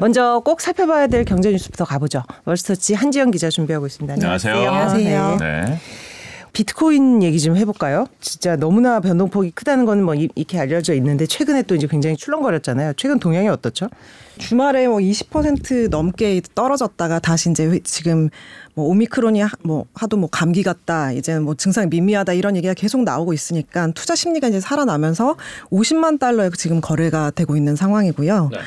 먼저 꼭 살펴봐야 될 경제 뉴스부터 가보죠. 월스트치 한지영 기자 준비하고 있습니다. 안녕하세요. 안녕하세요. 네. 비트코인 얘기 좀 해볼까요? 진짜 너무나 변동폭이 크다는 건뭐 이렇게 알려져 있는데 최근에 또 이제 굉장히 출렁거렸잖아요. 최근 동향이 어떻죠? 주말에 뭐 20% 넘게 떨어졌다가 다시 이제 지금 뭐 오미크론이 하, 뭐 하도 뭐 감기 같다 이제 뭐 증상이 미미하다 이런 얘기가 계속 나오고 있으니까 투자 심리가 이제 살아나면서 50만 달러에 지금 거래가 되고 있는 상황이고요. 네.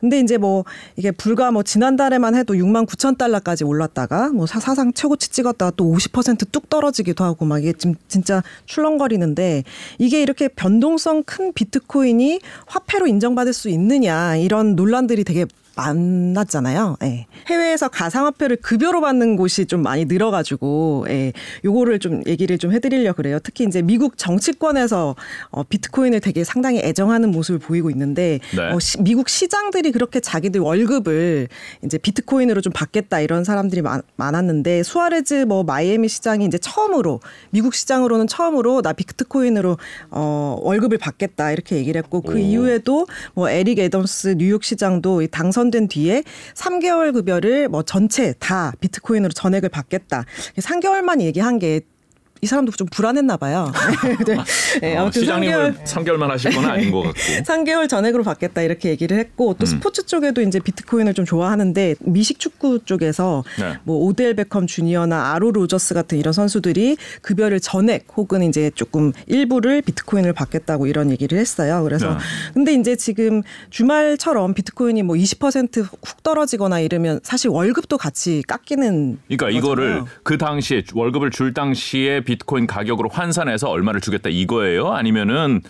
근데 이제 뭐 이게 불과 뭐 지난달에만 해도 6만 9천 달러까지 올랐다가 뭐 사상 최고치 찍었다가 또 50%뚝 떨어지기도 하고 막 이게 지금 진짜 출렁거리는데 이게 이렇게 변동성 큰 비트코인이 화폐로 인정받을 수 있느냐 이런 논란들이 되게 많았잖아요. 예. 해외에서 가상화폐를 급여로 받는 곳이 좀 많이 늘어가지고 예. 요거를 좀 얘기를 좀 해드리려고 그래요. 특히 이제 미국 정치권에서 어, 비트코인을 되게 상당히 애정하는 모습을 보이고 있는데 네. 어, 시, 미국 시장들이 그렇게 자기들 월급을 이제 비트코인으로 좀 받겠다 이런 사람들이 많, 많았는데 수아레즈 뭐 마이애미 시장이 이제 처음으로 미국 시장으로는 처음으로 나 비트코인으로 어, 월급을 받겠다 이렇게 얘기를 했고 그 오. 이후에도 뭐 에릭 애덤스 뉴욕 시장도 당선 당선된 뒤에 3개월 급여를 뭐 전체 다 비트코인으로 전액을 받겠다. 3개월만 얘기한 게 이 사람도 좀 불안했나 봐요. 네. 네. 어, 아무튼 시장님은 3개월 3개월만 하실 건 아닌 것 같고. 3개월 전액으로 받겠다 이렇게 얘기를 했고 또 음. 스포츠 쪽에도 이제 비트코인을 좀 좋아하는데 미식 축구 쪽에서 네. 뭐 오델 베컴 주니어나 애런 로저스 같은 이런 선수들이 급여를 전액 혹은 이제 조금 일부를 비트코인을 받겠다고 이런 얘기를 했어요. 그래서 네. 근데 이제 지금 주말처럼 비트코인이 뭐 20%훅 떨어지거나 이러면 사실 월급도 같이 깎이는 그러니까 거잖아요. 이거를 그 당시에 월급을 줄 당시에 비트코인 가격으로 환산해서 얼마를 주겠다 이거예요? 아니면은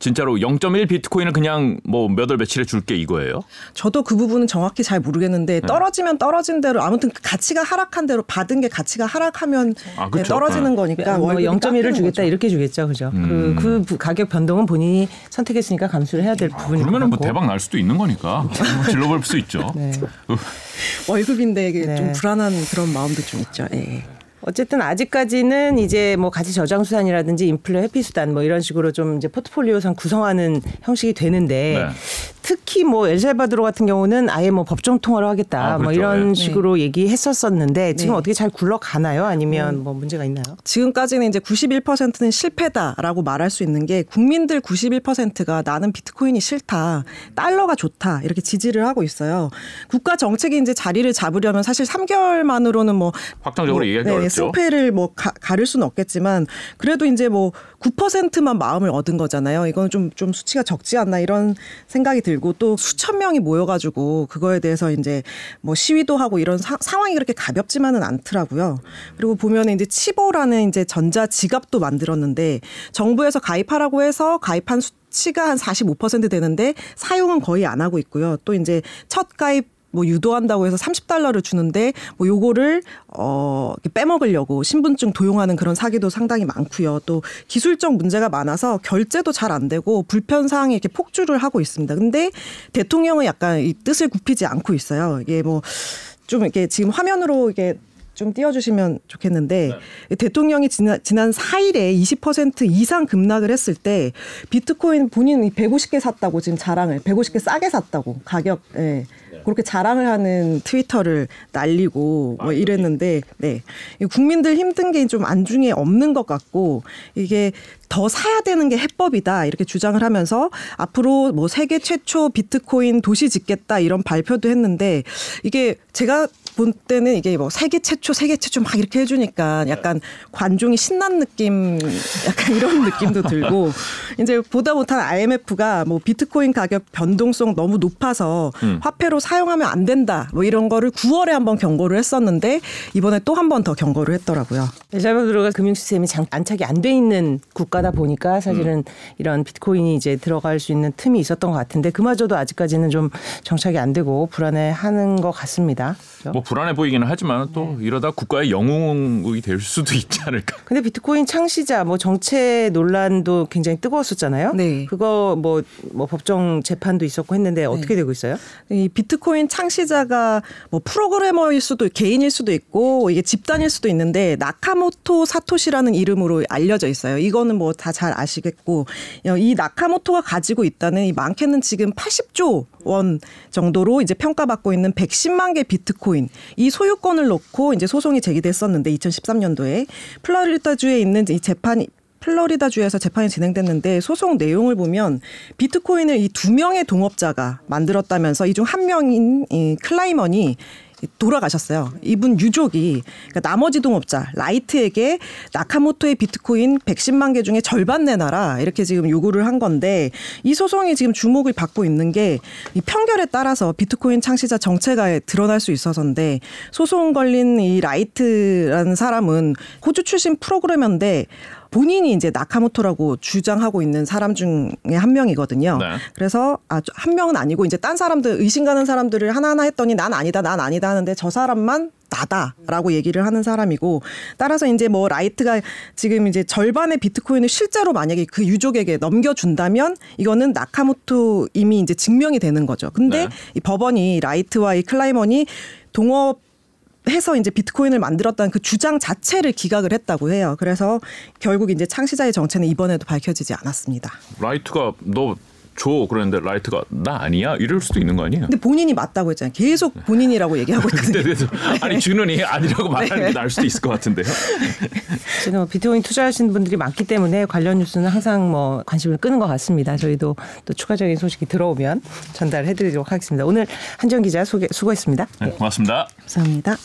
진짜로 0.1 비트코인을 그냥 뭐 몇 월 며칠에 줄게 이거예요? 저도 그 부분은 정확히 잘 모르겠는데 네. 떨어지면 떨어진 대로 아무튼 그 가치가 하락한 대로 받은 게 가치가 하락하면 아, 네, 떨어지는 네. 거니까 뭐 0.1을 주겠다 거죠. 이렇게 주겠죠, 그죠? 음. 그, 그 가격 변동은 본인이 선택했으니까 감수를 해야 될 아, 부분이 그러면은 뭐 대박 날 수도 있는 거니까 뭐 질러볼 수 있죠. 네. 월급인데 네. 좀 불안한 그런 마음도 좀 있죠. 예. 어쨌든 아직까지는 이제 뭐 가치 저장 수단이라든지 인플레 회피 수단 뭐 이런 식으로 좀 이제 포트폴리오상 구성하는 형식이 되는데 네. 특히 뭐 엘살바도르 같은 경우는 아예 뭐 법정 통화를 하겠다 아, 뭐 그렇죠. 뭐 이런 네. 식으로 네. 얘기했었었는데 지금 네. 어떻게 잘 굴러가나요? 아니면 음. 뭐 문제가 있나요? 지금까지는 이제 91%는 실패다라고 말할 수 있는 게 국민들 91%가 나는 비트코인이 싫다, 달러가 좋다 이렇게 지지를 하고 있어요. 국가 정책이 이제 자리를 잡으려면 사실 3개월만으로는 뭐 확정적으로 뭐, 얘기하기 네, 어렵죠. 승패를 뭐 가, 가릴 수는 없겠지만 그래도 이제 뭐 9%만 마음을 얻은 거잖아요. 이건 좀, 좀 수치가 적지 않나 이런 생각이 들고 또 수천 명이 모여가지고 그거에 대해서 이제 뭐 시위도 하고 이런 사, 상황이 그렇게 가볍지만은 않더라고요. 그리고 보면 이제 치보라는 이제 전자 지갑도 만들었는데 정부에서 가입하라고 해서 가입한 수 치가 한 45% 되는데 사용은 거의 안 하고 있고요. 또 이제 첫 가입 뭐 유도한다고 해서 30달러를 주는데 뭐 요거를 어 빼먹으려고 신분증 도용하는 그런 사기도 상당히 많고요. 또 기술적 문제가 많아서 결제도 잘 안 되고 불편 사항이 이렇게 폭주를 하고 있습니다. 근데 대통령은 약간 이 뜻을 굽히지 않고 있어요. 이게 뭐 좀 이렇게 지금 화면으로 이게 좀 띄워주시면 좋겠는데 네. 대통령이 지난, 지난 4일에 20% 이상 급락을 했을 때 비트코인 본인이 150개 샀다고 지금 자랑을 150개 싸게 샀다고 가격 예. 그렇게 자랑을 하는 트위터를 날리고 뭐 아, 이랬는데 네 국민들 힘든 게 좀 안중에 없는 것 같고 이게 더 사야 되는 게 해법이다 이렇게 주장을 하면서 앞으로 뭐 세계 최초 비트코인 도시 짓겠다 이런 발표도 했는데 이게 제가 본 때는 이게 뭐 세계 최초, 세계 최초 막 이렇게 해주니까 약간 관중이 신난 느낌, 약간 이런 느낌도 들고 이제 보다 못한 IMF가 뭐 비트코인 가격 변동성 너무 높아서 음. 화폐로 사용하면 안 된다 뭐 이런 거를 9월에 한번 경고를 했었는데 이번에 또 한 번 더 경고를 했더라고요. 엘살바도르가 금융 시스템이 안착이 안 돼 있는 국가다 보니까 사실은 음. 이런 비트코인이 이제 들어갈 수 있는 틈이 있었던 것 같은데 그마저도 아직까지는 좀 정착이 안 되고 불안해하는 것 같습니다. 그렇죠? 뭐 불안해 보이기는 하지만 또 이러다 국가의 영웅이 될 수도 있지 않을까. 근데 비트코인 창시자 뭐 정체 논란도 굉장히 뜨거웠었잖아요. 네. 그거 뭐, 뭐 법정 재판도 있었고 했는데 어떻게 되고 있어요? 이 비트코인 창시자가 뭐 프로그래머일 수도 개인일 수도 있고 이게 집단일 수도 있는데 나카모토 사토시라는 이름으로 알려져 있어요. 이거는 뭐 다 잘 아시겠고 이 나카모토가 가지고 있다는 이 많게는 지금 80조 원 정도로 이제 평가받고 있는 110만 개 비트코인 이 소유권을 놓고 이제 소송이 제기됐었는데 2013년도에 플로리다주에 있는 이 재판이 플로리다 주에서 재판이 진행됐는데 소송 내용을 보면 비트코인을 이 두 명의 동업자가 만들었다면서 이 중 한 명인 이 클라이먼이 돌아가셨어요. 이분 유족이 그러니까 나머지 동업자 라이트에게 나카모토의 비트코인 110만 개 중에 절반 내놔라 이렇게 지금 요구를 한 건데 이 소송이 지금 주목을 받고 있는 게 이 판결에 따라서 비트코인 창시자 정체가 드러날 수 있어서인데 소송 걸린 이 라이트라는 사람은 호주 출신 프로그래머인데 본인이 이제 나카모토라고 주장하고 있는 사람 중에 한 명이거든요. 네. 그래서 아, 한 명은 아니고 이제 딴 사람들 의심 가는 사람들을 하나하나 했더니 난 아니다, 난 아니다 하는데 저 사람만 나다라고 얘기를 하는 사람이고 따라서 이제 뭐 라이트가 지금 이제 절반의 비트코인을 실제로 만약에 그 유족에게 넘겨준다면 이거는 나카모토임이 이제 증명이 되는 거죠. 근데 네. 이 법원이 라이트와 이 클라이먼이 동업해서 이제 비트코인을 만들었다는 그 주장 자체를 기각을 했다고 해요. 그래서 결국 이제 창시자의 정체는 이번에도 밝혀지지 않았습니다. 라이트가 너 줘. 그랬는데 라이트가 나 아니야? 이럴 수도 있는 거 아니에요? 근데 본인이 맞다고 했잖아요. 계속 본인이라고 얘기하고 있거든요. 그래서 아니 본인이 아니라고 말하는 네. 게 나을 수도 있을 것 같은데요. 지금 뭐 비트코인 투자하시는 분들이 많기 때문에 관련 뉴스는 항상 뭐 관심을 끄는 것 같습니다. 저희도 또 추가적인 소식이 들어오면 전달해드리도록 하겠습니다. 오늘 한정 기자 소개 수고했습니다. 네, 고맙습니다. 감사합니다.